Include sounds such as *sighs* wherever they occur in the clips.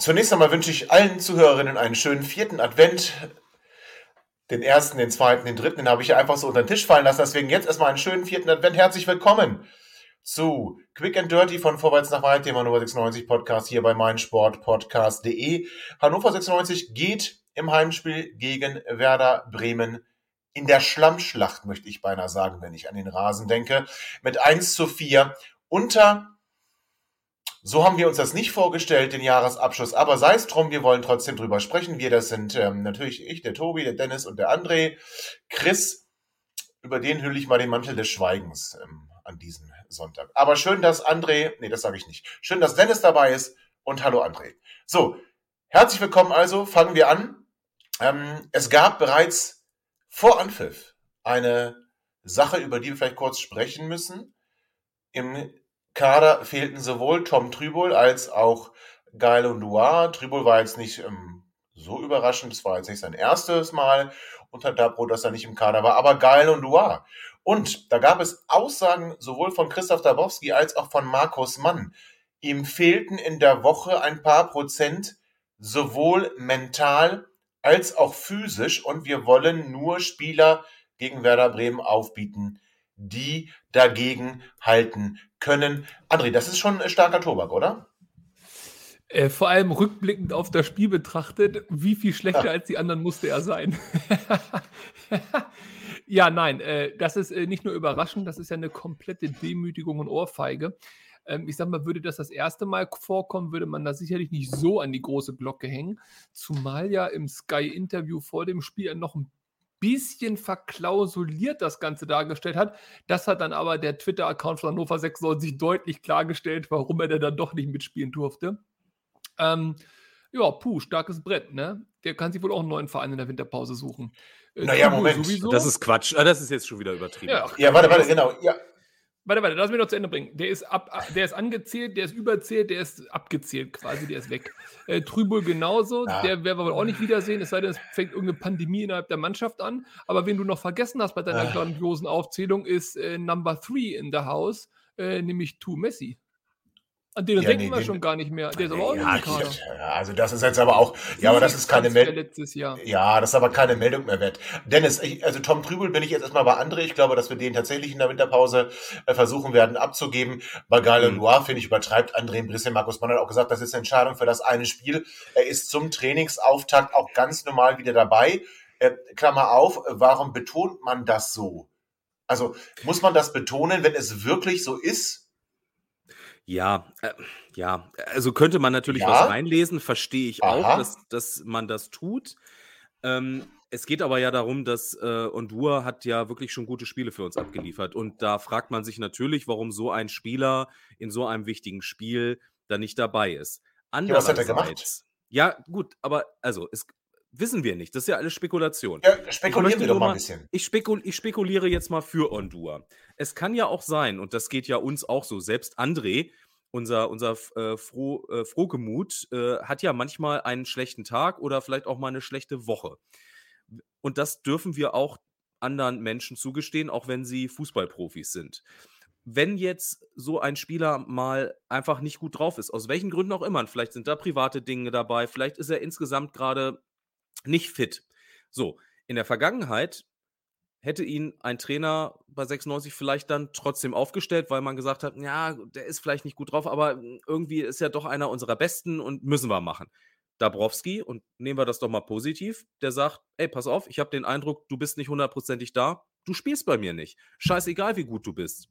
Zunächst einmal wünsche ich allen Zuhörerinnen einen schönen vierten Advent. Den ersten, den zweiten, den dritten, den habe ich ja einfach so unter den Tisch fallen lassen. Deswegen jetzt erstmal einen schönen vierten Advent. Herzlich willkommen zu Quick and Dirty von Vorwärts nach Weit, dem Hannover 96 Podcast hier bei meinsportpodcast.de. Hannover 96 geht im Heimspiel gegen Werder Bremen in der Schlammschlacht, möchte ich beinahe sagen, wenn ich an den Rasen denke, mit 1 zu 4 unter so haben wir uns das nicht vorgestellt, den Jahresabschluss. Aber sei es drum, wir wollen trotzdem drüber sprechen. Wir, das sind ähm, natürlich ich, der Tobi, der Dennis und der André. Chris, über den hülle ich mal den Mantel des Schweigens ähm, an diesem Sonntag. Aber schön, dass André, nee, das sage ich nicht. Schön, dass Dennis dabei ist und hallo André. So, herzlich willkommen also, fangen wir an. Ähm, es gab bereits vor Anpfiff eine Sache, über die wir vielleicht kurz sprechen müssen. Im Kader fehlten sowohl Tom Trübel als auch Geil und Duar. Trübel war jetzt nicht ähm, so überraschend, es war jetzt nicht sein erstes Mal unter Dabro, dass er nicht im Kader war, aber Geil und Duar. Und da gab es Aussagen sowohl von Christoph Dabowski als auch von Markus Mann. Ihm fehlten in der Woche ein paar Prozent sowohl mental als auch physisch und wir wollen nur Spieler gegen Werder Bremen aufbieten, die dagegen halten können. André, das ist schon ein starker Tobak, oder? Äh, vor allem rückblickend auf das Spiel betrachtet, wie viel schlechter ja. als die anderen musste er sein. *laughs* ja, nein, äh, das ist äh, nicht nur überraschend, das ist ja eine komplette Demütigung und Ohrfeige. Ähm, ich sag mal, würde das das erste Mal vorkommen, würde man da sicherlich nicht so an die große Glocke hängen. Zumal ja im Sky-Interview vor dem Spiel noch ein bisschen verklausuliert das Ganze dargestellt hat. Das hat dann aber der Twitter-Account von Hannover 96 deutlich klargestellt, warum er denn dann doch nicht mitspielen durfte. Ähm, ja, puh, starkes Brett, ne? Der kann sich wohl auch einen neuen Verein in der Winterpause suchen. Äh, naja, Moment. Sowieso. Das ist Quatsch. Ah, das ist jetzt schon wieder übertrieben. Ja, ja warte, warte, genau. Ja, Warte, warte, lass mich noch zu Ende bringen. Der ist, ab, der ist angezählt, der ist überzählt, der ist abgezählt quasi, der ist weg. Äh, Trübel genauso, ja. der werden wir wohl auch nicht wiedersehen, es sei denn, es fängt irgendeine Pandemie innerhalb der Mannschaft an. Aber wen du noch vergessen hast bei deiner ah. grandiosen Aufzählung, ist äh, Number Three in the House, äh, nämlich Tu Messi. An den ja, denken nee, wir den, schon gar nicht mehr. Der ist aber auch ja, ja, Also das ist jetzt aber auch, ja, aber das ist keine Meldung. Ja, das ist aber keine Meldung mehr wert. Dennis, ich, also Tom Trübel bin ich jetzt erstmal bei André. Ich glaube, dass wir den tatsächlich in der Winterpause äh, versuchen werden abzugeben. Bei Gale mhm. Loire, finde ich, übertreibt André ein bisschen. Markus Mann hat auch gesagt, das ist eine Entscheidung für das eine Spiel. Er ist zum Trainingsauftakt auch ganz normal wieder dabei. Äh, Klammer auf, warum betont man das so? Also muss man das betonen, wenn es wirklich so ist? Ja, äh, ja, also könnte man natürlich was reinlesen, verstehe ich auch, dass dass man das tut. Ähm, es geht aber ja darum, dass, äh, Ondur hat ja wirklich schon gute Spiele für uns abgeliefert und da fragt man sich natürlich, warum so ein Spieler in so einem wichtigen Spiel da nicht dabei ist. Ja, was hat er gemacht? ja gut, aber also es wissen wir nicht, das ist ja alles Spekulation. Ja, spekulieren wir doch mal ein bisschen. Ich, spekul ich spekuliere jetzt mal für Ondur. Es kann ja auch sein, und das geht ja uns auch so, selbst André unser, unser äh, Froh, äh, Frohgemut äh, hat ja manchmal einen schlechten Tag oder vielleicht auch mal eine schlechte Woche. Und das dürfen wir auch anderen Menschen zugestehen, auch wenn sie Fußballprofis sind. Wenn jetzt so ein Spieler mal einfach nicht gut drauf ist, aus welchen Gründen auch immer, vielleicht sind da private Dinge dabei, vielleicht ist er insgesamt gerade nicht fit. So, in der Vergangenheit hätte ihn ein Trainer bei 96 vielleicht dann trotzdem aufgestellt, weil man gesagt hat, ja, der ist vielleicht nicht gut drauf, aber hm, irgendwie ist er doch einer unserer Besten und müssen wir machen. Dabrowski, und nehmen wir das doch mal positiv, der sagt, ey, pass auf, ich habe den Eindruck, du bist nicht hundertprozentig da, du spielst bei mir nicht. Scheißegal, wie gut du bist.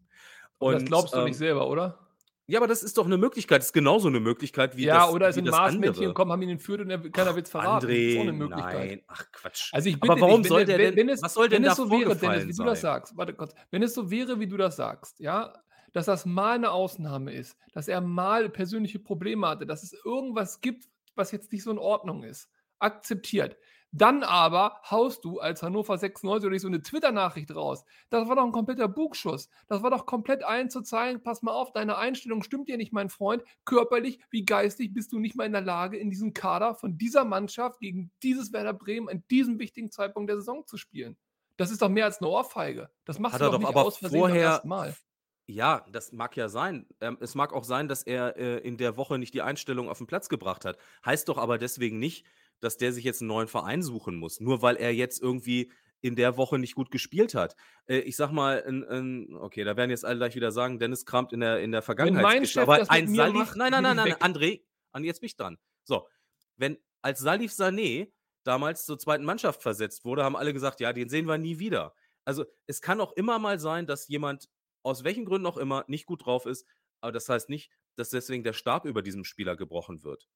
Und, das glaubst du ähm, nicht selber, oder? Ja, aber das ist doch eine Möglichkeit. Das ist genauso eine Möglichkeit wie ja, das oder es wie sind das Marsmännchen gekommen, haben ihn entführt und er, keiner will es verraten. das ist eine André, Möglichkeit. nein, ach Quatsch. Also ich bitte aber warum dich, soll der wenn, denn, wenn es, was soll denn wenn da es so wäre, Dennis, wie du das sein? sagst, warte kurz, wenn es so wäre, wie du das sagst, ja, dass das mal eine Ausnahme ist, dass er mal persönliche Probleme hatte, dass es irgendwas gibt, was jetzt nicht so in Ordnung ist, akzeptiert. Dann aber haust du als Hannover 96 oder nicht so eine Twitter-Nachricht raus. Das war doch ein kompletter Bugschuss. Das war doch komplett allen zu zeigen, pass mal auf, deine Einstellung stimmt dir nicht, mein Freund. Körperlich wie geistig bist du nicht mal in der Lage, in diesem Kader von dieser Mannschaft gegen dieses Werder Bremen an diesem wichtigen Zeitpunkt der Saison zu spielen. Das ist doch mehr als eine Ohrfeige. Das du er doch doch nicht aber aus Versehen vorher. Mal. Ja, das mag ja sein. Ähm, es mag auch sein, dass er äh, in der Woche nicht die Einstellung auf den Platz gebracht hat. Heißt doch aber deswegen nicht, dass der sich jetzt einen neuen Verein suchen muss. Nur weil er jetzt irgendwie in der Woche nicht gut gespielt hat. Äh, ich sag mal, ein, ein, okay, da werden jetzt alle gleich wieder sagen, Dennis kramt in der, in der Vergangenheit. Chef Aber das mit ein mir Salif, macht, nein, nein, nein, nein. André, an jetzt bin ich dran. So, wenn als Salif Sané damals zur zweiten Mannschaft versetzt wurde, haben alle gesagt, ja, den sehen wir nie wieder. Also es kann auch immer mal sein, dass jemand aus welchen Gründen auch immer nicht gut drauf ist, aber das heißt nicht, dass deswegen der Stab über diesem Spieler gebrochen wird.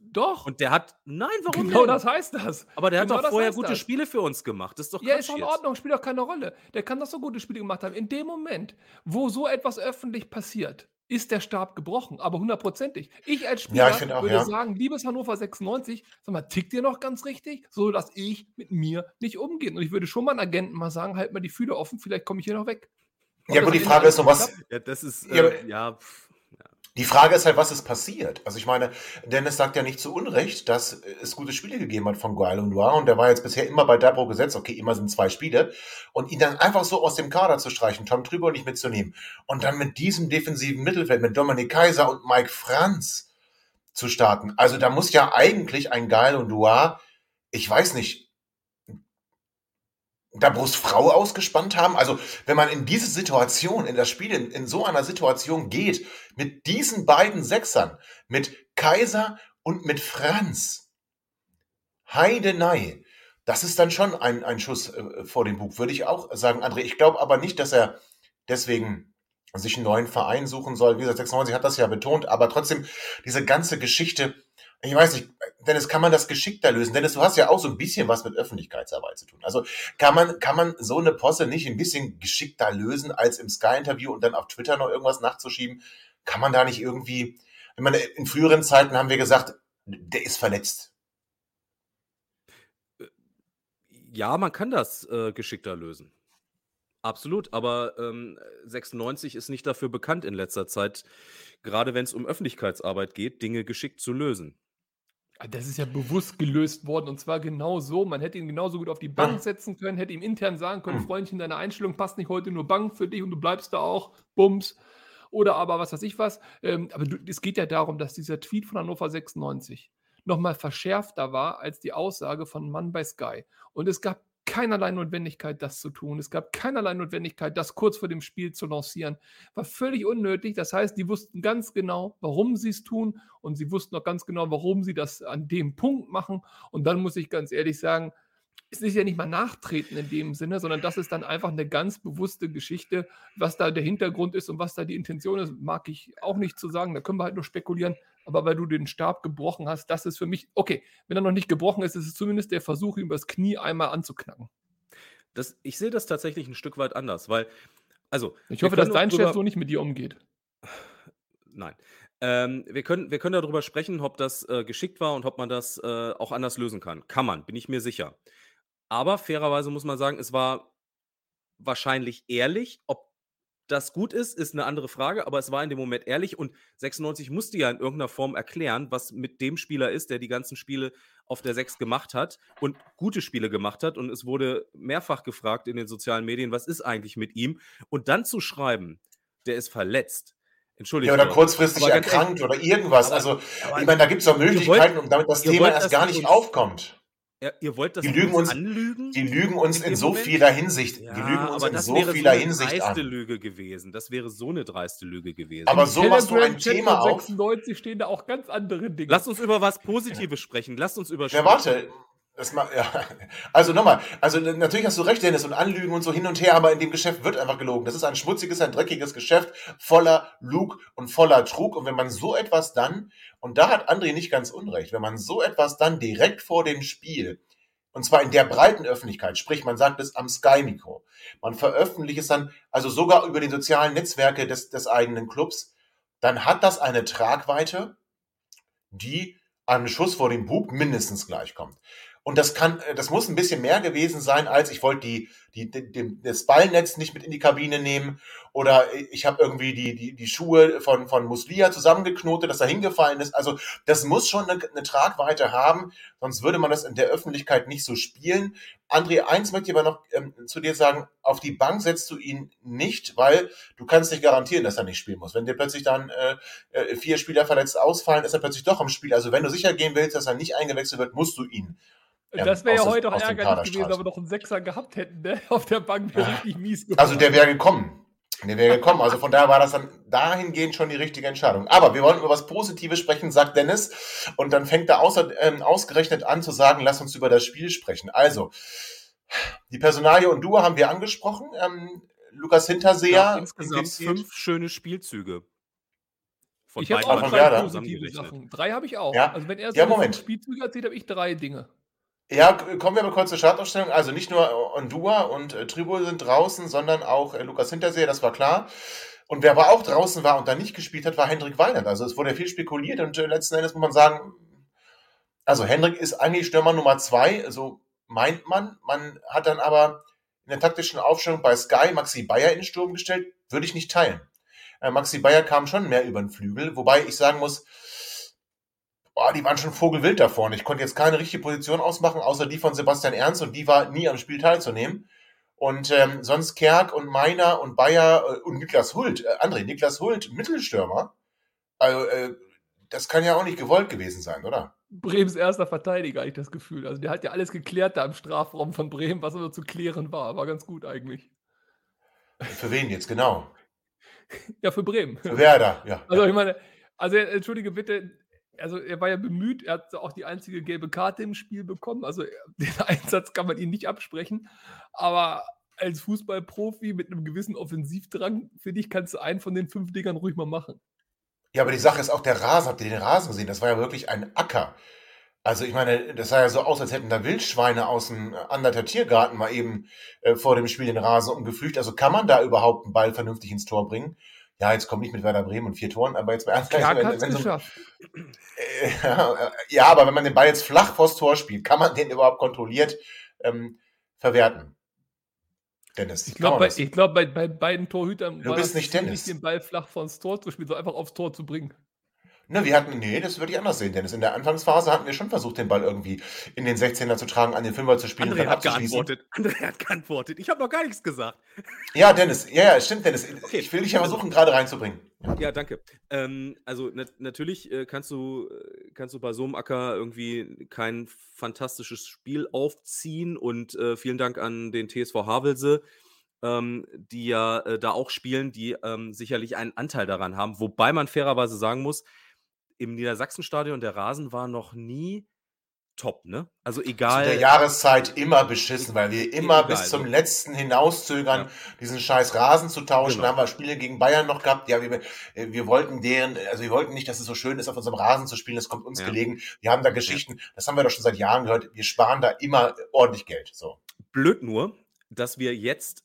Doch. Und der hat, nein, warum genau denn? das heißt das. aber der genau hat doch vorher gute das. Spiele für uns gemacht. Das ist doch Ja, Quatsch ist doch in jetzt. Ordnung, spielt doch keine Rolle. Der kann doch so gute Spiele gemacht haben. In dem Moment, wo so etwas öffentlich passiert, ist der Stab gebrochen, aber hundertprozentig. Ich als Spieler Ja, ich finde auch, würde ja. sagen, liebes Hannover 96, sag mal, tickt ihr noch ganz richtig, so dass ich mit mir nicht umgehe. Und ich würde schon mal einen Agenten mal sagen, halt mal die Fühler offen, vielleicht komme ich hier noch weg. Ob Ja, das gut, die Ende Frage alles ist noch, was? Ja, das ist, Ja, äh, ja, pff, Die Frage ist halt, was ist passiert? Also ich meine, Dennis sagt ja nicht zu Unrecht, dass es gute Spiele gegeben hat von Guile und Noir und der war jetzt bisher immer bei Dabro gesetzt, okay, immer sind zwei Spiele und ihn dann einfach so aus dem Kader zu streichen, Tom Trüber nicht mitzunehmen und dann mit diesem defensiven Mittelfeld, mit Dominik Kaiser und Mike Franz zu starten. Also da muss ja eigentlich ein Guile und Noir, ich weiß nicht, Dabros Frau ausgespannt haben. Also wenn man in diese Situation, in das Spiel, in, in so einer Situation geht, mit diesen beiden Sechsern, mit Kaiser und mit Franz, Heidenei, das ist dann schon ein, ein Schuss äh, vor dem Bug, würde ich auch sagen, André. Ich glaube aber nicht, dass er deswegen sich einen neuen Verein suchen soll. Wie gesagt, 96 hat das ja betont, aber trotzdem diese ganze Geschichte, ich weiß nicht, Dennis, kann man das geschickter lösen? Dennis, du hast ja auch so ein bisschen was mit Öffentlichkeitsarbeit zu tun. Also kann man, kann man so eine Posse nicht ein bisschen geschickter lösen, als im Sky-Interview und dann auf Twitter noch irgendwas nachzuschieben? Kann man da nicht irgendwie, ich meine, in früheren Zeiten haben wir gesagt, der ist verletzt. ja, man kann das äh, geschickter lösen. Absolut, aber ähm, 96 ist nicht dafür bekannt in letzter Zeit, gerade wenn es um Öffentlichkeitsarbeit geht, Dinge geschickt zu lösen. Ah, Das ist ja bewusst gelöst worden und zwar genau so. Man hätte ihn genauso gut auf die Bank Ah. setzen können, hätte ihm intern sagen können: Hm. Freundchen, deine Einstellung passt nicht heute nur Bank für dich und du bleibst da auch. Bums. Oder aber was weiß ich was. Ähm, aber es geht ja darum, dass dieser Tweet von Hannover 96 nochmal verschärfter war als die Aussage von Mann bei Sky. Und es gab keinerlei Notwendigkeit, das zu tun. Es gab keinerlei Notwendigkeit, das kurz vor dem Spiel zu lancieren. War völlig unnötig. Das heißt, die wussten ganz genau, warum sie es tun und sie wussten auch ganz genau, warum sie das an dem Punkt machen. Und dann muss ich ganz ehrlich sagen, es ist ja nicht mal nachtreten in dem Sinne, sondern das ist dann einfach eine ganz bewusste Geschichte. Was da der Hintergrund ist und was da die Intention ist, mag ich auch nicht zu sagen. Da können wir halt nur spekulieren. Aber weil du den Stab gebrochen hast, das ist für mich, okay, wenn er noch nicht gebrochen ist, ist es zumindest der Versuch, ihm das Knie einmal anzuknacken. Das, ich sehe das tatsächlich ein Stück weit anders, weil, also, Ich hoffe, dass dein Chef so nicht mit dir umgeht. Nein. Ähm, wir, können, wir können darüber sprechen, ob das äh, geschickt war und ob man das äh, auch anders lösen kann. Kann man, bin ich mir sicher. Aber fairerweise muss man sagen, es war wahrscheinlich ehrlich. Ob das gut ist, ist eine andere Frage, aber es war in dem Moment ehrlich und 96 musste ja in irgendeiner Form erklären, was mit dem Spieler ist, der die ganzen Spiele auf der 6 gemacht hat und gute Spiele gemacht hat. Und es wurde mehrfach gefragt in den sozialen Medien, was ist eigentlich mit ihm? Und dann zu schreiben, der ist verletzt. Entschuldigung. Ja, oder kurzfristig erkrankt oder irgendwas. Also, aber ich meine, da gibt es doch Möglichkeiten, wollt- um damit das Thema wollt, erst gar nicht aufkommt. Ja, ihr wollt das Die lügen uns- anlügen? Die lügen uns In in so Moment? vieler Hinsicht. Ja, die lügen uns aber in das so wäre vieler so eine Hinsicht dreiste an. Lüge gewesen. Das wäre so eine dreiste Lüge gewesen. Aber so machst du ein Telegram-Chat Thema auf. 96 stehen da auch ganz andere Dinge. Lasst uns über was Positives sprechen. Lasst uns über Ja, warte. Das ma ja. *laughs* Also nochmal, also natürlich hast du recht, Dennis, und Anlügen und so hin und her, aber in dem Geschäft wird einfach gelogen. Das ist ein schmutziges, ein dreckiges Geschäft voller Lug und voller Trug. Und wenn man so etwas dann, und da hat André nicht ganz unrecht, wenn man so etwas dann direkt vor dem Spiel, und zwar in der breiten Öffentlichkeit, sprich, man sagt es am Sky-Mikro, man veröffentlicht es dann, also sogar über die sozialen Netzwerke des, des eigenen Clubs, dann hat das eine Tragweite, die einem Schuss vor dem Bug mindestens gleichkommt. Und das kann, äh, das muss ein bisschen mehr gewesen sein, als ich wollte die, die, die, das Ballnetz nicht mit in die Kabine nehmen oder ich habe irgendwie die, die, die Schuhe von, von Muslia zusammengeknotet, dass er hingefallen ist. Also das muss schon eine, eine Tragweite haben, sonst würde man das in der Öffentlichkeit nicht so spielen. André, eins möchte ich aber noch ähm, zu dir sagen, auf die Bank setzt du ihn nicht, weil du kannst nicht garantieren, dass er nicht spielen muss. Wenn dir plötzlich dann äh, äh vier Spieler verletzt ausfallen, ist er plötzlich doch im Spiel. Also wenn du sicher gehen willst, dass er nicht eingewechselt wird, musst du ihn ja, das wäre ja heute auch ärgerlich gewesen, wenn wir noch einen Sechser gehabt hätten, ne? *laughs* Auf der Bank wäre richtig mies geworden. Also der wäre gekommen. Der wäre gekommen. Also von daher war das dann dahingehend schon die richtige Entscheidung. Aber wir wollen über was Positives sprechen, sagt Dennis. Und dann fängt er außer, ähm, ausgerechnet an zu sagen, lass uns über das Spiel sprechen. Also, die Personalie und Duo haben wir angesprochen. Ähm, Lukas Hinterseher. Ja, insgesamt fünf schöne Spielzüge. Von ich habe auch drei positive Sachen. Drei habe ich auch. Ja. Also wenn er so ja, Moment. Spielzüge erzählt, habe ich drei Dinge. Ja, kommen wir mal kurz zur Startaufstellung. Also nicht nur Ondua und äh, Tribul sind draußen, sondern auch äh, Lukas Hintersee, das war klar. Und wer aber auch draußen war und da nicht gespielt hat, war Hendrik Weinert. Also es wurde viel spekuliert und äh, letzten Endes muss man sagen, also Hendrik ist eigentlich Stürmer Nummer zwei, so meint man. Man hat dann aber in der taktischen Aufstellung bei Sky Maxi Bayer in den Sturm gestellt, würde ich nicht teilen. Äh, Maxi Bayer kam schon mehr über den Flügel, wobei ich sagen muss, boah, die waren schon vogelwild da vorne. Ich konnte jetzt keine richtige Position ausmachen, außer die von Sebastian Ernst und die war nie am Spiel teilzunehmen. Und ähm, sonst Kerk und Meiner und Bayer äh, und Niklas Hult, äh, André, Niklas Hult, Mittelstürmer. Also, äh, das kann ja auch nicht gewollt gewesen sein, oder? Bremens erster Verteidiger, ich das Gefühl. Also der hat ja alles geklärt da im Strafraum von Bremen, was nur zu klären war. War ganz gut eigentlich. Für wen jetzt genau? ja, für Bremen. Für Werder, ja. Also ich meine, also entschuldige bitte, also er war ja bemüht, er hat auch die einzige gelbe Karte im Spiel bekommen. Also *laughs* den Einsatz kann man ihm nicht absprechen. Aber als Fußballprofi mit einem gewissen Offensivdrang, finde ich, kannst du einen von den fünf Dingern ruhig mal machen. Ja, aber die Sache ist auch der Rasen. Habt ihr den Rasen gesehen? Das war ja wirklich ein Acker. Also ich meine, das sah ja so aus, als hätten da Wildschweine aus dem Anderter Tiergarten mal eben äh, vor dem Spiel den Rasen umgepflügt. Also kann man da überhaupt einen Ball vernünftig ins Tor bringen? Ja, jetzt kommt nicht mit Werder Bremen und vier Toren, aber jetzt mal ernst wenn, wenn so, äh, *laughs* ja, aber wenn man den Ball jetzt flach vors Tor spielt, kann man den überhaupt kontrolliert ähm, verwerten? Dennis. Ich glaube, bei, glaub, bei, bei beiden Torhütern du war bist nicht Dennis. nicht den Ball flach vors Tor zu spielen, sondern einfach aufs Tor zu bringen. Ne, wir hatten, nee, das würde ich anders sehen, Dennis. In der Anfangsphase hatten wir schon versucht, den Ball irgendwie in den 16er zu tragen, an den Fünfer zu spielen. André hat geantwortet. André hat geantwortet. Ich habe noch gar nichts gesagt. Ja, Dennis, ja, ja, stimmt, Dennis. Okay. Ich will dich ja versuchen, gerade reinzubringen. Ja, danke. Ähm, also na natürlich äh, kannst du äh, kannst du bei so einem Acker irgendwie kein fantastisches Spiel aufziehen und äh, vielen Dank an den TSV Havelse, ähm, die ja äh, da auch spielen, die ähm, sicherlich einen Anteil daran haben. Wobei man fairerweise sagen muss, im Niedersachsenstadion, der Rasen war noch nie top, ne? Also egal. Zu der Jahreszeit immer beschissen, weil wir immer egal, bis zum letzten hinauszögern, ja. diesen scheiß Rasen zu tauschen. Genau. Da haben wir Spiele gegen Bayern noch gehabt. Ja, wir, äh, wir wollten deren, also wir wollten nicht, dass es so schön ist, auf unserem Rasen zu spielen. Das kommt uns ja. gelegen. Wir haben da Geschichten, das haben wir doch schon seit Jahren gehört. Wir sparen da immer ordentlich Geld. So. Blöd nur, dass wir jetzt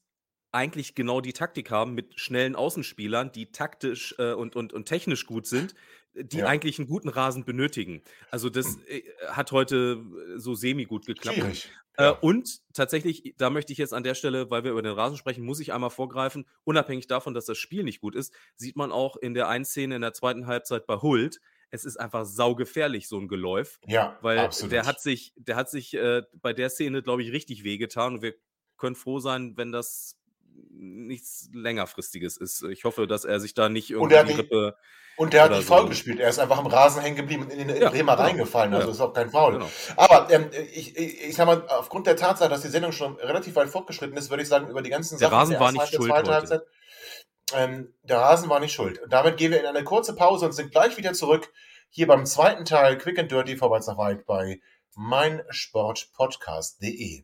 eigentlich genau die Taktik haben mit schnellen Außenspielern, die taktisch äh, und, und, und technisch gut sind, die ja. eigentlich einen guten Rasen benötigen. Also das hm. äh, hat heute äh, so semi gut geklappt. Schwierig. Äh, ja. und tatsächlich, da möchte ich jetzt an der Stelle, weil wir über den Rasen sprechen, muss ich einmal vorgreifen, unabhängig davon, dass das Spiel nicht gut ist, sieht man auch in der einen Szene in der zweiten Halbzeit bei Hult, es ist einfach saugefährlich, so ein Geläuf. Ja, weil absolut. der hat sich, der hat sich äh, bei der Szene, glaube ich, richtig wehgetan und wir können froh sein, wenn das nichts längerfristiges ist. Ich hoffe, dass er sich da nicht irgendwie die Rippe und der hat nicht so. faul gespielt. Er ist einfach im Rasen hängen geblieben und in den ja, Bremer genau. reingefallen. Also ja. ist auch kein Foul. Genau. Aber ähm, ich, ich, ich sag mal, aufgrund der Tatsache, dass die Sendung schon relativ weit fortgeschritten ist, würde ich sagen, über die ganzen der Sachen. Rasen der war nicht schuld. Halbzeit, ähm, der Rasen war nicht schuld. Und damit gehen wir in eine kurze Pause und sind gleich wieder zurück hier beim zweiten Teil Quick and Dirty vorwärts nach weit bei meinsportpodcast.de.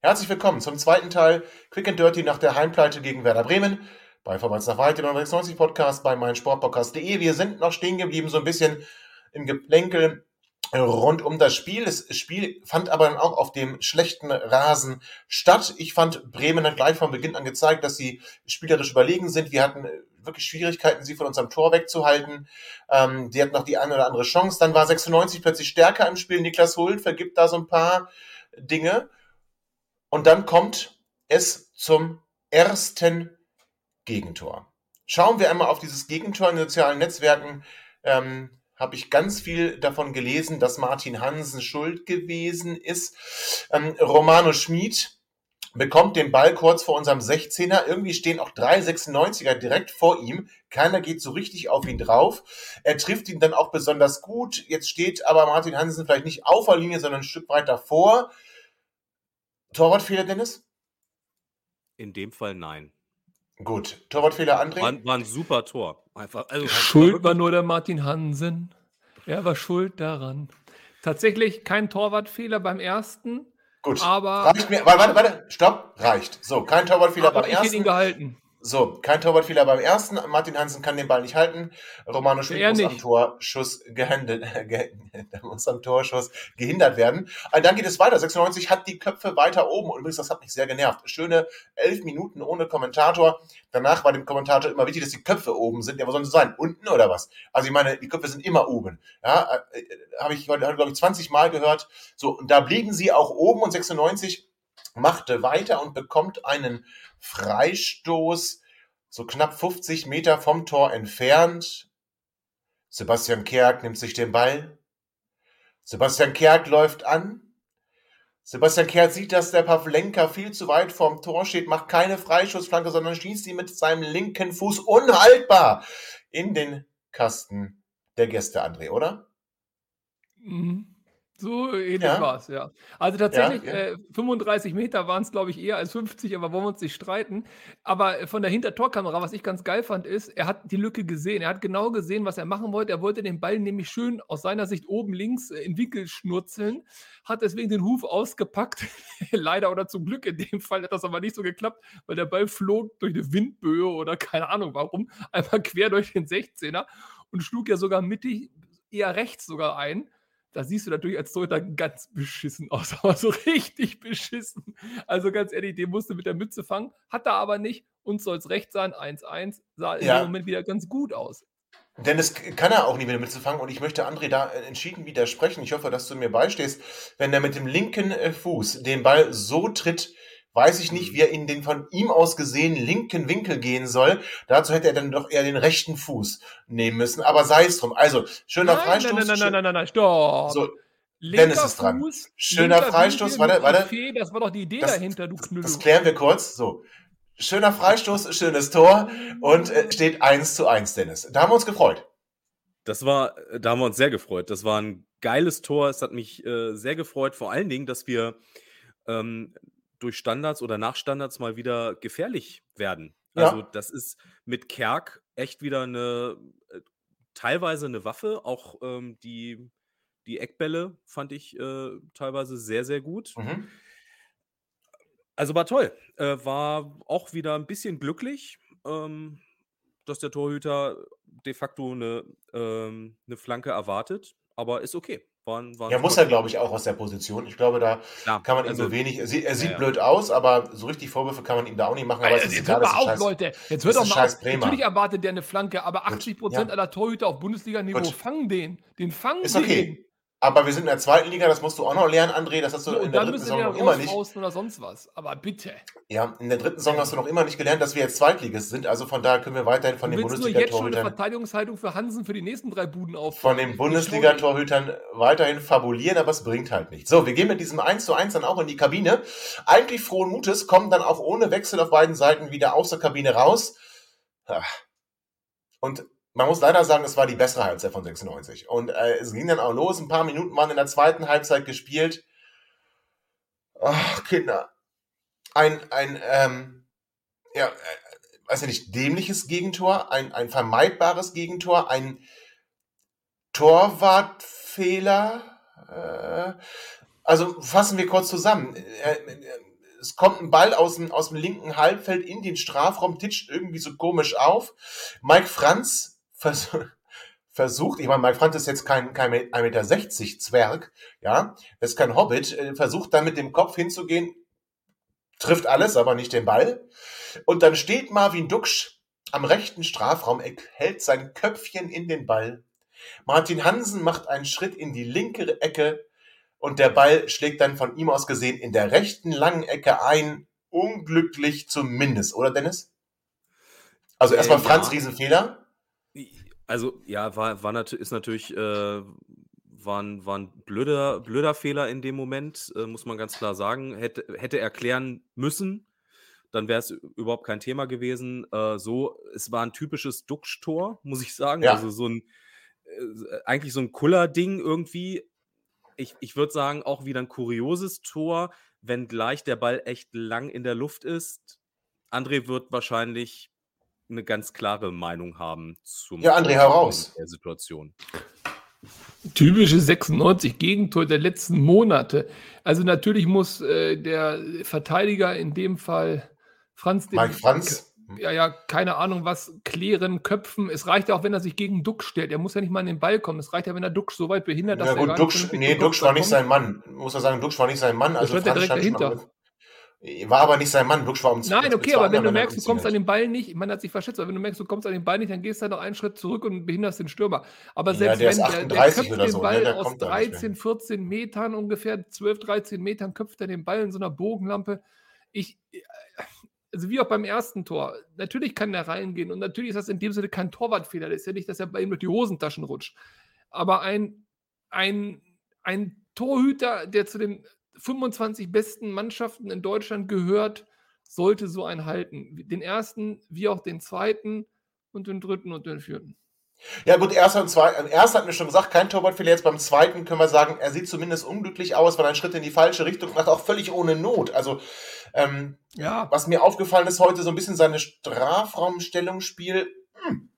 Herzlich willkommen zum zweiten Teil Quick and Dirty nach der Heimpleite gegen Werder Bremen bei Verbands nach Wald, dem 96 Podcast bei meinsportpodcast.de. Wir sind noch stehen geblieben, so ein bisschen im Geplänkel rund um das Spiel. Das Spiel fand aber dann auch auf dem schlechten Rasen statt. Ich fand, Bremen hat gleich von Beginn an gezeigt, dass sie spielerisch überlegen sind. Wir hatten wirklich Schwierigkeiten, sie von unserem Tor wegzuhalten. Ähm, die hatten noch die eine oder andere Chance. Dann war 96 plötzlich stärker im Spiel. Niklas Hult vergibt da so ein paar Dinge. Und dann kommt es zum ersten Gegentor. Schauen wir einmal auf dieses Gegentor in den sozialen Netzwerken. Ähm, habe ich ganz viel davon gelesen, dass Martin Hansen schuld gewesen ist. Ähm, Romano Schmid bekommt den Ball kurz vor unserem 16er. Irgendwie stehen auch drei 96er direkt vor ihm. Keiner geht so richtig auf ihn drauf. Er trifft ihn dann auch besonders gut. Jetzt steht aber Martin Hansen vielleicht nicht auf der Linie, sondern ein Stück weit davor. Torwartfehler, Dennis? In dem Fall nein. Gut. Torwartfehler, André? War, war ein super Tor. Einfach, also, Schuld war nur der Martin Hansen. Er war schuld daran. Tatsächlich kein Torwartfehler beim ersten. Gut. Aber, Reicht mir. Warte, warte, warte. Stopp. Reicht. So, kein Torwartfehler aber beim ich hätte ihn ersten. gehalten. So, kein Torwartfehler beim ersten. Martin Hansen kann den Ball nicht halten. Romano Schmidt muss am nicht. Torschuss gehindert, *laughs* ge, der muss am Torschuss gehindert werden. Und dann geht es weiter. 96 hat die Köpfe weiter oben. Und übrigens, das hat mich sehr genervt. Schöne elf Minuten ohne Kommentator. Danach war dem Kommentator immer wichtig, dass die Köpfe oben sind. Ja, wo sollen sie sein? Unten oder was? Also ich meine, die Köpfe sind immer oben. Ja, äh, äh, habe ich heute, glaube ich, 20 Mal gehört. So, und da blieben sie auch oben und 96 machte weiter und bekommt einen Freistoß so knapp 50 Meter vom Tor entfernt. Sebastian Kerk nimmt sich den Ball. Sebastian Kerk läuft an. Sebastian Kerk sieht, dass der Pavlenka viel zu weit vorm Tor steht, macht keine Freischussflanke, sondern schießt ihn mit seinem linken Fuß unhaltbar in den Kasten der Gäste, André, oder? Mhm. So ähnlich Ja. war es, ja. Also tatsächlich, Ja, äh, 35 Meter waren es, glaube ich, eher als 50, aber wollen wir uns nicht streiten. Aber äh, von der Hintertorkamera, was ich ganz geil fand, ist, er hat die Lücke gesehen. Er hat genau gesehen, was er machen wollte. Er wollte den Ball nämlich schön aus seiner Sicht oben links äh, in Winkel schnurzeln, hat deswegen den Huf ausgepackt. *laughs* Leider oder zum Glück in dem Fall hat das aber nicht so geklappt, weil der Ball flog durch eine Windböe oder keine Ahnung warum, einmal quer durch den 16er und schlug ja sogar mittig, eher rechts sogar ein. Da siehst du natürlich als Torhüter ganz beschissen *laughs* aus, aber so richtig beschissen. Also ganz ehrlich, den musste mit der Mütze fangen, hat er aber nicht. Uns soll es recht sein, 1-1, sah Ja. dem Moment wieder ganz gut aus. Denn das kann er auch nie wieder mitzufangen und ich möchte André da äh, entschieden widersprechen. Ich hoffe, dass du mir beistehst. Wenn er mit dem linken äh, Fuß den Ball so tritt, weiß ich nicht, wie er in den von ihm aus gesehen linken Winkel gehen soll. Dazu hätte er dann doch eher den rechten Fuß nehmen müssen. Aber sei es drum. Also, schöner nein, Freistoß. nein, nein, nein, nein, nein, nein, stopp. So, Linker Dennis ist dran. Fuß, Schöner Freistoß, warte, warte. Das war doch die Idee Das- dahinter, du Knüppel. das klären wir kurz. So. Schöner Freistoß, schönes Tor und äh, steht 1 zu 1, Dennis. Da haben wir uns gefreut. Das war, da haben wir uns sehr gefreut. Das war ein geiles Tor. Es hat mich äh, sehr gefreut, vor allen Dingen, dass wir ähm, durch Standards oder nach Standards mal wieder gefährlich werden. Ja. Also, das ist mit Kerk echt wieder eine, äh, teilweise eine Waffe. Auch ähm, die, die Eckbälle fand ich äh, teilweise sehr, sehr gut. Mhm. Also war toll. Äh, war auch wieder ein bisschen glücklich, ähm, dass der Torhüter de facto eine, ähm, eine Flanke erwartet. Aber ist okay. War, ein- war ein Ja, muss er, glaube ich, auch aus der Position. Ich glaube, da Klar, kann man ihm also- so wenig. Er sieht, er sieht Ja, ja. blöd aus, aber so richtig Vorwürfe kann man ihm da auch nicht machen. Aber es Also, ist jetzt egal, hört das mal ist auf, scheiß- Leute. Jetzt das hört doch ist mal auf. Bremer. Natürlich erwartet der eine Flanke, aber 80% ja. aller Torhüter auf Bundesliga-Niveau fangen den. Den fangen Ist den. Aber wir sind in der zweiten Liga, das musst du auch noch lernen, André. Das hast du So, in der dritten Saison ja noch immer nicht. oder sonst was. Aber bitte. Ja, in der dritten Saison hast du noch immer nicht gelernt, dass wir jetzt Zweitligist sind. Also von daher können wir weiterhin von du den Bundesliga-Torhütern Verteidigungshaltung für Hansen für die nächsten drei Buden auf. von den Bundesliga-Torhütern weiterhin fabulieren, aber es bringt halt nichts. So, wir gehen mit diesem 1 zu 1 dann auch in die Kabine. Eigentlich frohen Mutes, kommen dann auch ohne Wechsel auf beiden Seiten wieder aus der Kabine raus. Ah. Und man muss leider sagen, es war die bessere Halbzeit von 96. Und äh, es ging dann auch los. Ein paar Minuten waren in der zweiten Halbzeit gespielt. Ach, Kinder. Ein, ein, ähm, ja, äh, weiß ich nicht, dämliches Gegentor, ein, ein vermeidbares Gegentor, ein Torwartfehler. Äh, also fassen wir kurz zusammen. Äh, äh, Es kommt ein Ball aus dem, aus dem linken Halbfeld in den Strafraum, titscht irgendwie so komisch auf. Mike Franz vers versucht, ich meine, Mike Franz ist jetzt kein, kein 1,60 Meter Zwerg, ja, ist kein Hobbit, äh, versucht dann mit dem Kopf hinzugehen, trifft alles, aber nicht den Ball. Und dann steht Marvin Duksch am rechten Strafraum, hält sein Köpfchen in den Ball. Martin Hansen macht einen Schritt in die linke Ecke und der Ball schlägt dann von ihm aus gesehen in der rechten langen Ecke ein. Unglücklich zumindest, oder Dennis? Also Äh, erstmal Franz ja. Riesenfehler. Also, ja, war, war nat ist natürlich, äh, war ein, war ein blöder, blöder Fehler in dem Moment, äh, muss man ganz klar sagen. Hätte, hätte erklären müssen, dann wäre es überhaupt kein Thema gewesen. Äh, so, es war ein typisches Duxch-Tor, muss ich sagen. Ja. Also so ein, äh, eigentlich so ein Kuller-Ding irgendwie. Ich, ich würde sagen, auch wieder ein kurioses Tor, wenngleich der Ball echt lang in der Luft ist. André wird wahrscheinlich eine ganz klare Meinung haben zum Ja, André, hau raus. der Situation. Typische 96 Gegentor der letzten Monate. Also natürlich muss äh, der Verteidiger in dem Fall Franz den Mike Franz. ja, ja, keine Ahnung was, klären, köpfen. Es reicht ja auch, wenn er sich gegen Duck stellt. Er muss ja nicht mal an den Ball kommen. Es reicht ja, wenn er Duck so weit behindert, dass Ja er gut, gar Duxch, vernünftig nee, Duxch war nicht sein Mann. Muss man sagen, Duxch war nicht sein Mann. Also Franz direkt stand schon dahinter. War aber nicht sein Mann. Duxch war um. Nein, okay, aber wenn du merkst, du kommst an den Ball nicht, man hat sich verschätzt, aber wenn du merkst, du kommst an den Ball nicht, dann gehst du halt noch einen Schritt zurück und behinderst den Stürmer. Aber Ja, selbst der wenn ist der, der 38 köpft oder den so, ne? Ball Der aus kommt da nicht 13, mehr. 14 Metern ungefähr, 12, 13 Metern köpft er den Ball in so einer Bogenlampe. Ich, also wie auch beim ersten Tor, natürlich kann der reingehen und natürlich ist das in dem Sinne kein Torwartfehler. Das ist ja nicht, dass er bei ihm durch die Hosentaschen rutscht. Aber ein, ein, ein Torhüter, der zu den 25 besten Mannschaften in Deutschland gehört, sollte so einen halten. Den ersten, wie auch den zweiten und den dritten und den vierten. Ja gut, erster und zweiter, erster hat mir schon gesagt, kein Torwartfehler. Jetzt beim zweiten können wir sagen, er sieht zumindest unglücklich aus, weil einen Schritt in die falsche Richtung macht, auch völlig ohne Not. Also ähm, Ja, was mir aufgefallen ist heute so ein bisschen seine Strafraumstellungsspiel. Hm,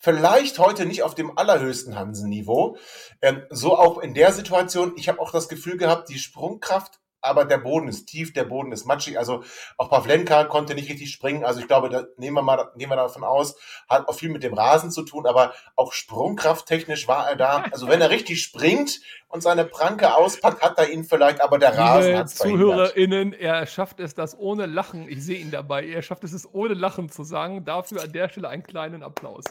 vielleicht heute nicht auf dem allerhöchsten Hansen-Niveau. Ähm, so auch in der Situation. Ich habe auch das Gefühl gehabt, die Sprungkraft, aber der Boden ist tief, der Boden ist matschig. Also auch Pavlenka konnte nicht richtig springen. Also ich glaube, da nehmen wir mal, gehen wir davon aus, hat auch viel mit dem Rasen zu tun, aber auch sprungkrafttechnisch war er da. Also wenn er richtig springt und seine Pranke auspackt, hat er ihn vielleicht, aber der Rasen hat es. ZuhörerInnen, er schafft es, das ohne Lachen, ich sehe ihn dabei, er schafft es, es ohne Lachen zu sagen. Dafür an der Stelle einen kleinen Applaus.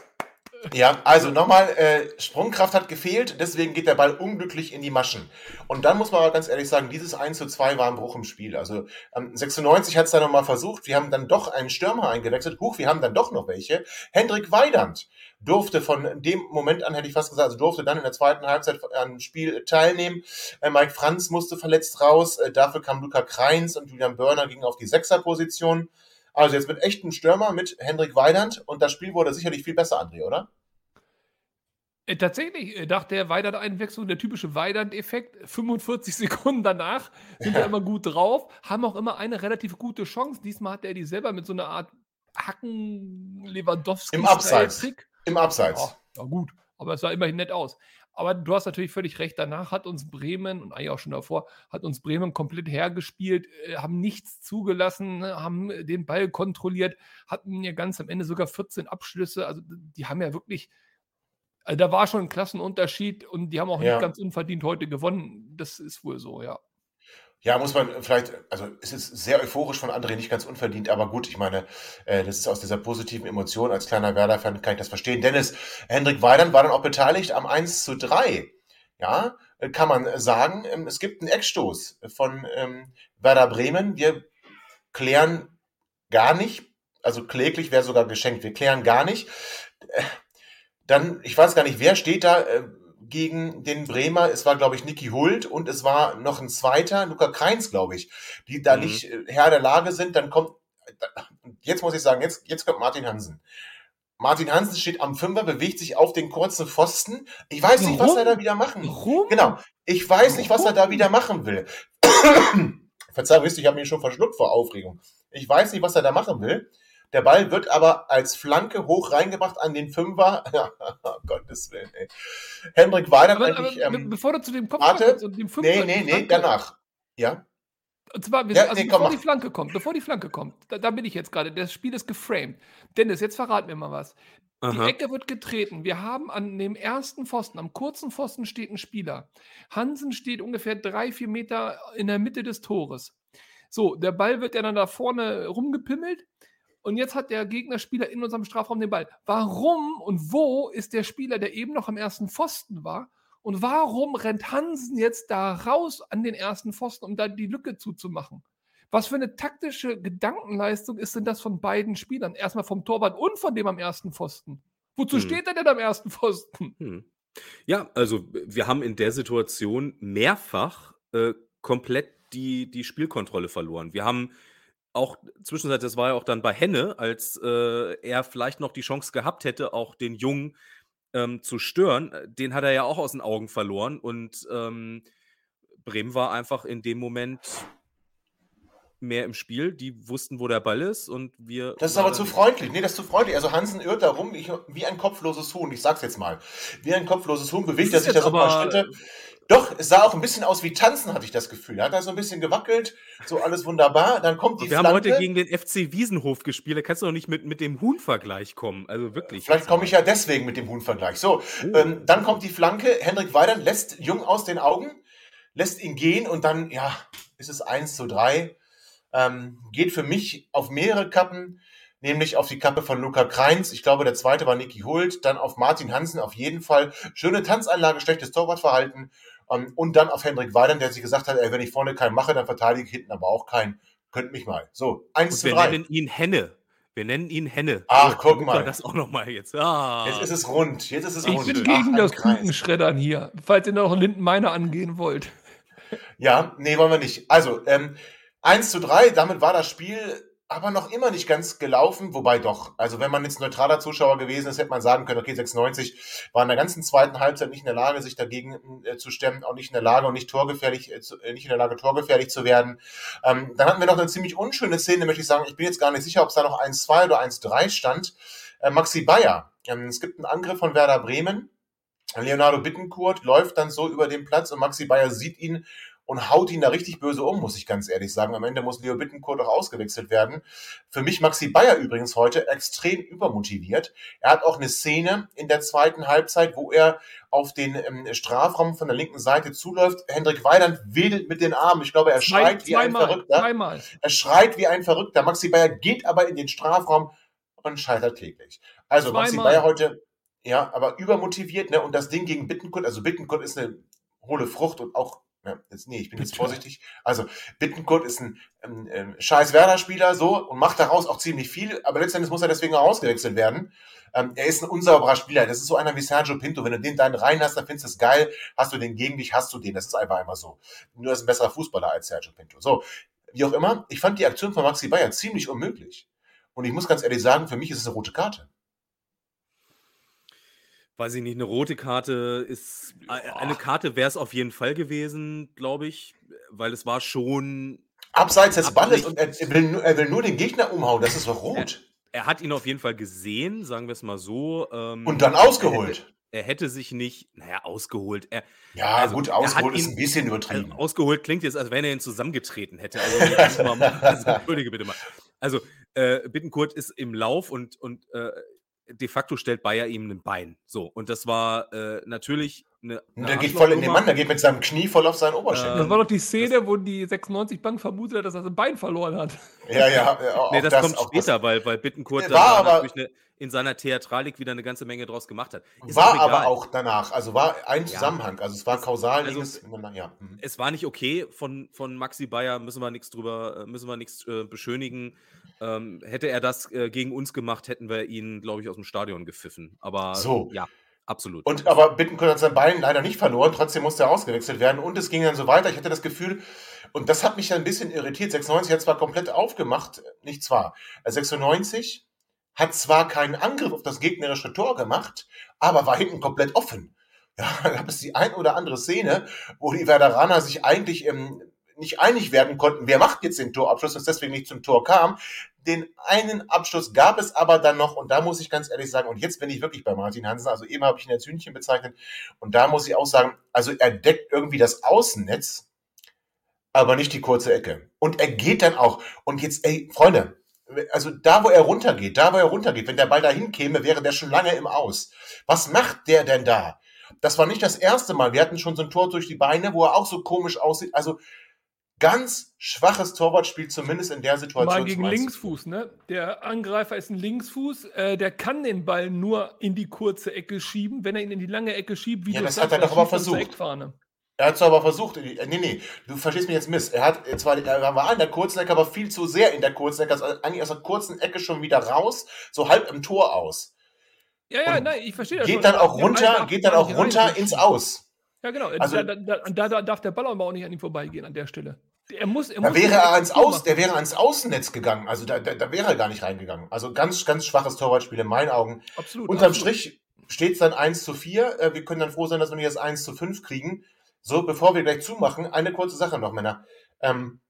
Ja, also nochmal, äh, Sprungkraft hat gefehlt, deswegen geht der Ball unglücklich in die Maschen. Und dann muss man aber ganz ehrlich sagen, dieses 1 zu 2 war ein Bruch im Spiel. Also ähm, 96 hat es dann nochmal versucht, wir haben dann doch einen Stürmer eingewechselt, huch, wir haben dann doch noch welche. Hendrik Weidand durfte von dem Moment an, hätte ich fast gesagt, also durfte dann in der zweiten Halbzeit am Spiel teilnehmen. Äh, Mike Franz musste verletzt raus, äh, dafür kam Luca Kreins und Julian Börner gingen auf die Sechserposition. Also jetzt mit echtem Stürmer, mit Hendrik Weidand und das Spiel wurde sicherlich viel besser, André, oder? Äh, tatsächlich äh, dachte der Weidand-Einwechslung, der typische Weidand-Effekt, 45 *laughs* Sekunden danach sind wir immer gut drauf, haben auch immer eine relativ gute Chance. Diesmal hat er die selber mit so einer Art Hacken-Lewandowski Im Abseits. Im Abseits. Ja, ja, gut, aber es sah immerhin nett aus. Aber du hast natürlich völlig recht, danach hat uns Bremen, und eigentlich auch schon davor, hat uns Bremen komplett hergespielt, äh, haben nichts zugelassen, ne, haben den Ball kontrolliert, hatten ja ganz am Ende sogar 14 Abschlüsse. Also die haben ja wirklich, also da war schon ein Klassenunterschied und die haben auch Ja. nicht ganz unverdient heute gewonnen. Das ist wohl so, ja. Ja, muss man vielleicht, also es ist sehr euphorisch von André, nicht ganz unverdient, aber gut, ich meine, äh, das ist aus dieser positiven Emotion. Als kleiner Werder-Fan kann ich das verstehen. Dennis, Hendrik Weidand war dann auch beteiligt am 1 zu 3. Ja, kann man sagen. Ähm, es gibt einen Eckstoß von ähm, Werder Bremen. Wir klären gar nicht, also kläglich wäre sogar geschenkt, wir klären gar nicht. Äh, Dann, ich weiß gar nicht, wer steht da äh, gegen den Bremer? Es war, glaube ich, Niki Hult und es war noch ein zweiter, Luca Kreins, glaube ich, die da Mhm. nicht äh, Herr der Lage sind. Dann kommt, jetzt muss ich sagen, jetzt, jetzt kommt Martin Hansen. Martin Hansen steht am Fünfer, bewegt sich auf den kurzen Pfosten. Ich weiß nicht, was er da wieder machen Warum? Genau. Ich weiß nicht, was er da wieder machen will. *coughs* Verzeihung, wisst ihr, ich habe mich schon verschluckt vor Aufregung. Ich weiß nicht, was er da machen will. Der Ball wird aber als Flanke hoch reingebracht an den Fünfer. *laughs* oh, Gottes Willen, ey. Hendrik Weidert Aber, aber eigentlich. be- Ähm, bevor du zu dem Kopf warte. kommst und dem Fünfer, nee, die nee, nee, Flanke- danach. Ja? Und zwar, wir, Ja, also nee, komm, bevor mach. die Flanke kommt, bevor die Flanke kommt, da, da bin ich jetzt gerade. Das Spiel ist geframed. Dennis, jetzt verrat mir mal was. Die Aha. Ecke wird getreten. Wir haben an dem ersten Pfosten, am kurzen Pfosten steht ein Spieler. Hansen steht ungefähr drei, vier Meter in der Mitte des Tores. So, der Ball wird ja dann da vorne rumgepimmelt. Und jetzt hat der Gegnerspieler in unserem Strafraum den Ball. Warum und wo ist der Spieler, der eben noch am ersten Pfosten war? Und warum rennt Hansen jetzt da raus an den ersten Pfosten, um da die Lücke zuzumachen? Was für eine taktische Gedankenleistung ist denn das von beiden Spielern? Erstmal vom Torwart und von dem am ersten Pfosten. Wozu Hm. steht er denn am ersten Pfosten? Hm. Ja, also wir haben in der Situation mehrfach äh, komplett die, die Spielkontrolle verloren. Wir haben auch zwischenzeitlich, das war ja auch dann bei Henne, als äh, er vielleicht noch die Chance gehabt hätte, auch den Jungen ähm, zu stören, äh, den hat er ja auch aus den Augen verloren und ähm, Bremen war einfach in dem Moment mehr im Spiel. Die wussten, wo der Ball ist und wir. Das ist aber zu freundlich. Nee, das ist zu freundlich. Also Hansen irrt da rum ich, wie ein kopfloses Huhn. Ich sag's jetzt mal. Wie ein kopfloses Huhn bewegt er sich da so ein paar Schritte. Doch, es sah auch ein bisschen aus wie Tanzen, hatte ich das Gefühl. Er hat da so ein bisschen gewackelt, so alles wunderbar. Dann kommt die Wir Flanke. haben heute gegen den FC Wiesenhof gespielt. Da kannst du doch nicht mit, mit dem Huhn-Vergleich kommen. Also wirklich. Vielleicht komme ich ja deswegen mit dem Huhn-Vergleich. So, Oh. ähm, dann kommt die Flanke. Hendrik Weidern lässt Jung aus den Augen, lässt ihn gehen und dann, ja, ist es 1 zu 3. Ähm, geht für mich auf mehrere Kappen, nämlich auf die Kappe von Luca Kreins. Ich glaube, der zweite war Niki Hult. Dann auf Martin Hansen auf jeden Fall. Schöne Tanzanlage, schlechtes Torwartverhalten. Ähm, und dann auf Hendrik Weidern, der sich gesagt hat, ey, wenn ich vorne keinen mache, dann verteidige ich hinten aber auch keinen. Könnt mich mal. So, 1 Und zu wir 3. nennen ihn Henne. Wir nennen ihn Henne. Ach, So, guck damit wir mal. Das auch nochmal jetzt. Ah. Jetzt ist es rund. Jetzt ist es Ich rund. bin Ach, gegen ein das. Kuchenschreddern hier, falls ihr noch Lindenmeiner angehen wollt. Ja, nee, wollen wir nicht. Also, ähm, 1 zu 3, damit war das Spiel aber noch immer nicht ganz gelaufen, wobei doch. Also, wenn man jetzt neutraler Zuschauer gewesen ist, hätte man sagen können, okay, 96 war in der ganzen zweiten Halbzeit nicht in der Lage, sich dagegen äh, zu stemmen, auch nicht in der Lage und nicht torgefährlich, äh, äh, nicht in der Lage, torgefährlich zu werden. Ähm, dann hatten wir noch eine ziemlich unschöne Szene, möchte ich sagen. Ich bin jetzt gar nicht sicher, ob es da noch 1-2 oder 1-3 stand. Äh, Maxi Bayer. Ähm, es gibt einen Angriff von Werder Bremen. Leonardo Bittencourt läuft dann so über den Platz und Maxi Bayer sieht ihn und haut ihn da richtig böse um, muss ich ganz ehrlich sagen. Am Ende muss Leo Bittencourt auch ausgewechselt werden. Für mich Maxi Bayer übrigens heute extrem übermotiviert. Er hat auch eine Szene in der zweiten Halbzeit, wo er auf den ähm, Strafraum von der linken Seite zuläuft. Hendrik Weidand wedelt mit den Armen. Ich glaube, er Zwei- schreit wie ein Verrückter. zweimal. Er schreit wie ein Verrückter. Maxi Bayer geht aber in den Strafraum und scheitert kläglich. Also Maxi Zweimal. Bayer heute, ja, aber übermotiviert, ne? Und das Ding gegen Bittenkurt, also Bittenkurt ist eine hohle Frucht und auch, ja, jetzt, nee, ich bin jetzt vorsichtig. Also Bittenkurt ist ein ähm, ähm, scheiß Werder-Spieler so und macht daraus auch ziemlich viel, aber letztendlich muss er deswegen auch ausgewechselt werden. Ähm, er ist ein unsauberer Spieler. Das ist so einer wie Sergio Pinto. Wenn du den dann rein hast, dann findest du es geil. Hast du den gegen dich, hast du den. Das ist einfach einmal so. Nur ist ein besserer Fußballer als Sergio Pinto. So, wie auch immer, ich fand die Aktion von Maxi Bayer ziemlich unmöglich. Und ich muss ganz ehrlich sagen, für mich ist es eine rote Karte. Weiß ich nicht, eine rote Karte ist. äh, Eine Karte wäre es auf jeden Fall gewesen, glaube ich, weil es war schon. Abseits des Balles und er, er, will, nur- er will nur den Gegner umhauen. Das ist doch rot. Er hat ihn auf jeden Fall gesehen, sagen wir es mal so. ähm, Und dann Er hätte, ausgeholt. er hätte sich nicht, naja, ausgeholt. Er, Ja, also, gut, er ausgeholt ist ihn- ein bisschen also, übertrieben. ausgeholt klingt jetzt, als wenn er ihn zusammengetreten hätte. *laughs* Also, mal, also entschuldige bitte mal. Also, äh, Bittenkurt ist im Lauf und, und äh, de facto stellt Bayer ihm ein Bein. So, und das war äh, natürlich eine, Und eine der geht voll in den. Mann, der geht mit seinem Knie voll auf seinen Oberschenkel. Das war doch die Szene, wo die 96-Bank vermutet hat, dass er sein Bein verloren hat. ja, ja, ja. *laughs* Auch Nee, das, kommt auch später, weil, weil Bittenkurt War dann da aber- natürlich eine, in seiner Theatralik wieder eine ganze Menge draus gemacht hat. Ist war auch aber auch danach. Also war ein Ja. Zusammenhang. Also es war kausal. Also- es ja. Mhm. Es war nicht okay von, von Maxi Bayer, müssen wir nichts drüber, äh, müssen wir nichts äh, beschönigen. Ähm, hätte er das äh, gegen uns gemacht, hätten wir ihn, glaube ich, aus dem Stadion gepfiffen. Aber So. ja, absolut. Und aber Bittenkurt hat sein Bein leider nicht verloren, trotzdem musste er ausgewechselt werden und es ging dann so weiter. Ich hatte das Gefühl, und das hat mich dann ein bisschen irritiert. 96 hat zwar komplett aufgemacht, nicht zwar. Also 96 hat zwar keinen Angriff auf das gegnerische Tor gemacht, aber war hinten komplett offen. Ja, *laughs* da gab es die ein oder andere Szene, wo die Werderaner sich eigentlich ähm, nicht einig werden konnten, wer macht jetzt den Torabschluss und es deswegen nicht zum Tor kam. Den einen Abschluss gab es aber dann noch und da muss ich ganz ehrlich sagen, und jetzt bin ich wirklich bei Martin Hansen, also eben habe ich ihn als Hühnchen bezeichnet und da muss ich auch sagen, also er deckt irgendwie das Außennetz, aber nicht die kurze Ecke. Und er geht dann auch, und jetzt, ey, Freunde, also da, wo er runtergeht, da, wo er runtergeht, wenn der Ball dahin käme, wäre der schon lange im Aus. Was macht der denn da? Das war nicht das erste Mal. Wir hatten schon so ein Tor durch die Beine, wo er auch so komisch aussieht. Also ganz schwaches Torwartspiel, zumindest in der Situation. Mal gegen zum 1 zu Linksfuß, ne? Der Angreifer ist ein Linksfuß, äh, der kann den Ball nur in die kurze Ecke schieben. Wenn er ihn in die lange Ecke schiebt, wie Ja, das sagst, hat er doch aber er versucht. Er hat es aber versucht. äh, Nee, nee, du verstehst mich jetzt miss. Er hat äh, zwar, er war an der kurzen Ecke, aber viel zu sehr in der kurzen Ecke. Also eigentlich aus der kurzen Ecke schon wieder raus, so halb im Tor aus. Ja, ja, Und nein, ich verstehe das Geht schon, dann auch runter, geht dann auch runter ins Aus. Ja, genau. Also- da, da, da, da, da darf der Ball aber auch nicht an ihm vorbeigehen an der Stelle. Er muss, er Da wäre er ans zumachen. der wäre ans Außennetz gegangen. Also da, da, da wäre er gar nicht reingegangen. Also ganz, ganz schwaches Torwartspiel in meinen Augen. Absolut. Unterm absolut. Strich steht es dann 1 zu 4. Äh, Wir können dann froh sein, dass wir nicht das 1 zu 5 kriegen. So, bevor wir gleich zumachen, eine kurze Sache noch, Männer. Ähm,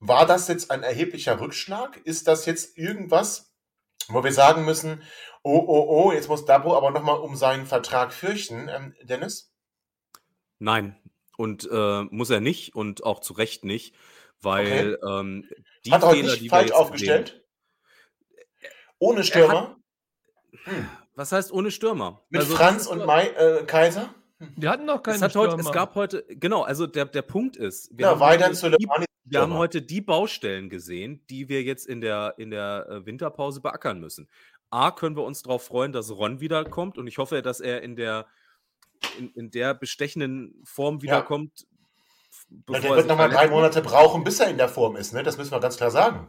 war das jetzt ein erheblicher Rückschlag? Ist das jetzt irgendwas, wo wir sagen müssen, oh, oh, oh, jetzt muss Dabo aber nochmal um seinen Vertrag fürchten, ähm, Dennis? Nein. Und äh, muss er nicht und auch zu Recht nicht, weil ähm, die Hat er heute Fehler, nicht die wir falsch aufgestellt? Ohne Stürmer? Hm. Sehen, was heißt ohne Stürmer? Mit Also, Franz und Mai, äh, Kaiser? Wir hatten noch keine Es, hat heute, es Stürmer. gab heute, genau, also der, der Punkt ist, wir, Ja, haben, heute die, wir haben Stürmer. heute die Baustellen gesehen, die wir jetzt in der, in der äh, Winterpause beackern müssen. A, können wir uns darauf freuen, dass Ron wiederkommt und ich hoffe, dass er in der, in, in der bestechenden Form wiederkommt. bevor der er wird nochmal drei. Monate brauchen, bis er in der Form ist, ne? Das müssen wir ganz klar sagen.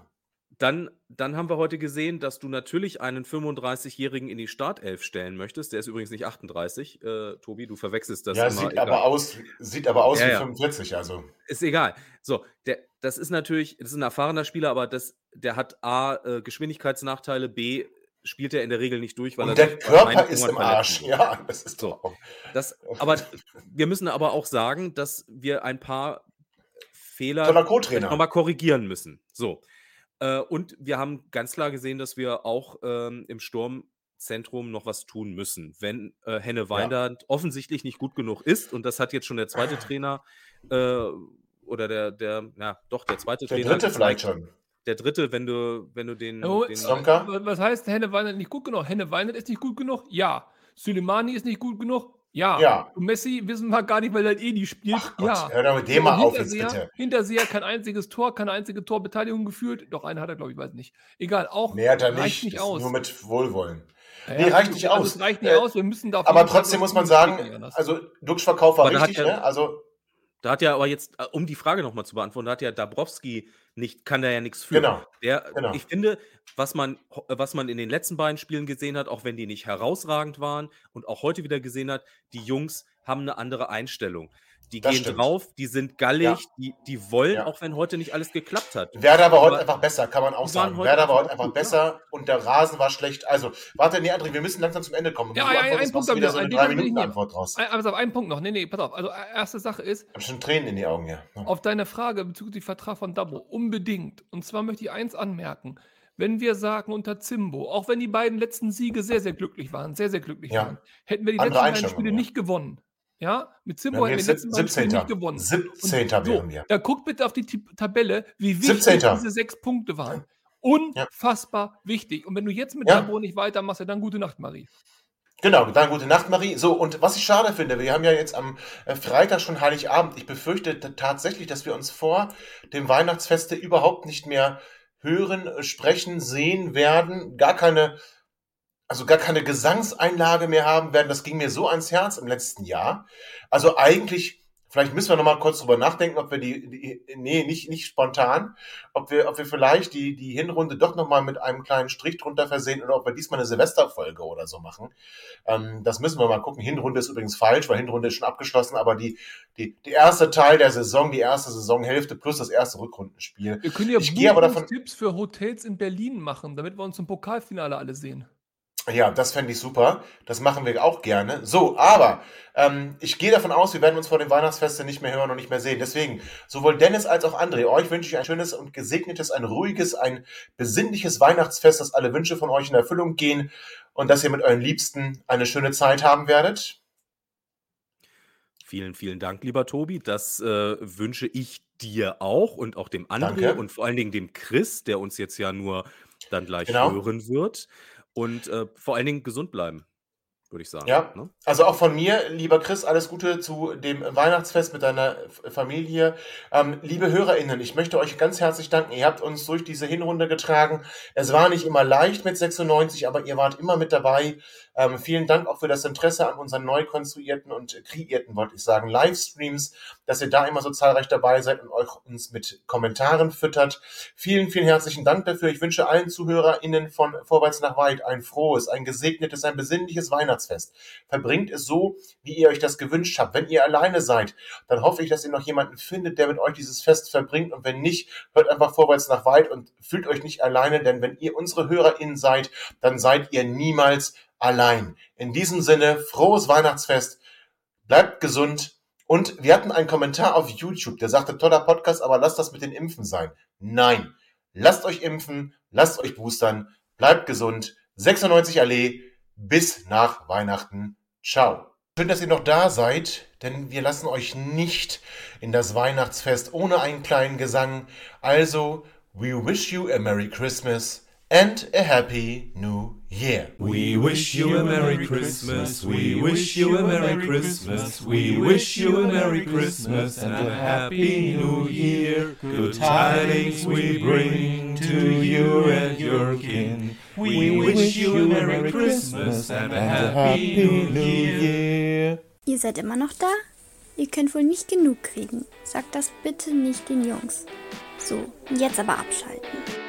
Dann, dann haben wir heute gesehen, dass du natürlich einen 35-Jährigen in die Startelf stellen möchtest. Der ist übrigens nicht 38, äh, Tobi, du verwechselst das ja, immer. sieht egal. aber aus, sieht aber aus Ja, wie ja. 45, also. Ist egal. So, der, das ist natürlich, das ist ein erfahrener Spieler, aber das, der hat A, äh, Geschwindigkeitsnachteile, B, spielt er in der Regel nicht durch, weil Und er der Körper ist im Arsch. Ja, das ist So. Das, aber wir müssen aber auch sagen, dass wir ein paar Fehler nochmal korrigieren müssen. So. Äh, und wir haben ganz klar gesehen, dass wir auch ähm, im Sturmzentrum noch was tun müssen. Wenn äh, Henne Weindert offensichtlich nicht gut genug ist, und das hat jetzt schon der zweite *sighs* Trainer äh, oder der, der, ja, doch, der zweite Der Trainer. dritte vielleicht schon. Der dritte, wenn du, wenn du den. Oh, den Was heißt, Henne Weinert nicht gut genug? Henne Weinert ist nicht gut genug? Ja. Suleimani ist nicht gut genug? Ja. Ja. Und Messi wissen wir gar nicht, weil er eh nie spielt? Ach Gott, ja. hör doch mit dem mal auf jetzt Hinterseher- bitte. Hinterseher kein einziges Tor, keine einzige Torbeteiligung geführt. Doch, eine hat er, glaube ich, weiß nicht. Egal, auch Nee, hat er reicht nicht. nicht aus. Nur mit Wohlwollen. Ja, nee, reicht nicht also aus. Es reicht nicht Äh, aus. Wir müssen da auf Aber trotzdem muss man sagen, also Duxch-Verkauf war richtig, er- ne? Also, Da hat ja aber jetzt, äh, um die Frage nochmal zu beantworten, da hat ja Dabrowski nicht, kann da ja nichts für. genau. Der, Genau. Ich finde, was man, ho- was man in den letzten beiden Spielen gesehen hat, auch wenn die nicht herausragend waren und auch heute wieder gesehen hat, die Jungs haben eine andere Einstellung. Die Das gehen stimmt. drauf, die sind gallig, Ja. die, die wollen, Ja. auch wenn heute nicht alles geklappt hat. Werder war heute Aber- einfach besser, kann man auch sagen. Werder war heute einfach gut, besser und der Rasen war schlecht. Also, warte, nee, André, wir müssen langsam zum Ende kommen. Ja, ja, antwortest, einen Punkt ich wieder noch. so eine Den will ich 3-Minuten-Antwort draus. Ich Ein- Aber auf einen Punkt noch. Nee, nee, pass auf. Also, äh, erste Sache ist, habe schon Tränen in die Augen, ja. auf deine Frage bezüglich Vertrag von Dabo, unbedingt. Und zwar möchte ich eins anmerken. Wenn wir sagen unter Zimbo, auch wenn die beiden letzten Siege sehr, sehr glücklich waren, sehr, sehr glücklich Ja. waren, hätten wir die Andere letzten beiden Spiele ja. nicht gewonnen. Ja, mit Zimbo Wenn wir letzten beiden Spiele 17. nicht gewonnen. 17. so, wären wir. Da guckt bitte auf die Tabelle, wie wichtig 17.. diese sechs Punkte waren. Unfassbar wichtig. Und wenn du jetzt mit Ja. Dabo nicht weitermachst, ja, dann gute Nacht, Marie. Genau, dann gute Nacht, Marie. So, und was ich schade finde, wir haben ja jetzt am äh, Freitag schon Heiligabend. Ich befürchte tatsächlich, dass wir uns vor dem Weihnachtsfeste überhaupt nicht mehr hören, äh, sprechen, sehen werden. Gar keine, also gar keine Gesangseinlage mehr haben werden. Das ging mir so ans Herz im letzten Jahr. Also eigentlich Vielleicht müssen wir noch mal kurz drüber nachdenken, ob wir die, die nee, nicht, nicht spontan, ob wir, ob wir vielleicht die, die Hinrunde doch noch mal mit einem kleinen Strich drunter versehen oder ob wir diesmal eine Silvesterfolge oder so machen. Ähm, das müssen wir mal gucken. Hinrunde ist übrigens falsch, weil Hinrunde ist schon abgeschlossen, aber die, die, die erste Teil der Saison, die erste Saisonhälfte plus das erste Rückrundenspiel. Wir können ja ich gehe aber davon Tipps für Hotels in Berlin machen, damit wir uns im Pokalfinale alle sehen. Ja, das fände ich super. Das machen wir auch gerne. So, aber ähm, ich gehe davon aus, wir werden uns vor dem Weihnachtsfeste nicht mehr hören und nicht mehr sehen. Deswegen, sowohl Dennis als auch André, euch wünsche ich ein schönes und gesegnetes, ein ruhiges, ein besinnliches Weihnachtsfest, dass alle Wünsche von euch in Erfüllung gehen und dass ihr mit euren Liebsten eine schöne Zeit haben werdet. Vielen, vielen Dank, lieber Tobi. Das äh, wünsche ich dir auch und auch dem André Danke. und vor allen Dingen dem Chris, der uns jetzt ja nur dann gleich Genau. hören wird. Und äh, vor allen Dingen gesund bleiben, würde ich sagen. Ja. Ne? Also auch von mir, lieber Chris, alles Gute zu dem Weihnachtsfest mit deiner Familie. Ähm, liebe HörerInnen, ich möchte euch ganz herzlich danken. Ihr habt uns durch diese Hinrunde getragen. Es war nicht immer leicht mit 96, aber ihr wart immer mit dabei. Ähm, vielen Dank auch für das Interesse an unseren neu konstruierten und kreierten, wollte ich sagen, Livestreams, dass ihr da immer so zahlreich dabei seid und euch uns mit Kommentaren füttert. Vielen, vielen herzlichen Dank dafür. Ich wünsche allen ZuhörerInnen von Vorwärts nach Weit ein frohes, ein gesegnetes, ein besinnliches Weihnachtsfest. Verbringt es so, wie ihr euch das gewünscht habt. Wenn ihr alleine seid, dann hoffe ich, dass ihr noch jemanden findet, der mit euch dieses Fest verbringt. Und wenn nicht, hört einfach vorwärts nach weit und fühlt euch nicht alleine, denn wenn ihr unsere HörerInnen seid, dann seid ihr niemals allein. In diesem Sinne, frohes Weihnachtsfest, bleibt gesund. Und wir hatten einen Kommentar auf YouTube, der sagte, toller Podcast, aber lasst das mit den Impfen sein. Nein, lasst euch impfen, lasst euch boostern, bleibt gesund. 96 Allee, bis nach Weihnachten. Ciao. Schön, dass ihr noch da seid, denn wir lassen euch nicht in das Weihnachtsfest ohne einen kleinen Gesang. Also, we wish you a Merry Christmas and a Happy New Year. We wish you a Merry Christmas. We wish you a Merry Christmas. We wish you a Merry Christmas and a Happy New Year. Good tidings we bring to you and your kin. We wish you a Merry Christmas and a Happy New Year. Ihr seid immer noch da? Ihr könnt wohl nicht genug kriegen. Sagt das bitte nicht den Jungs. So, jetzt aber abschalten.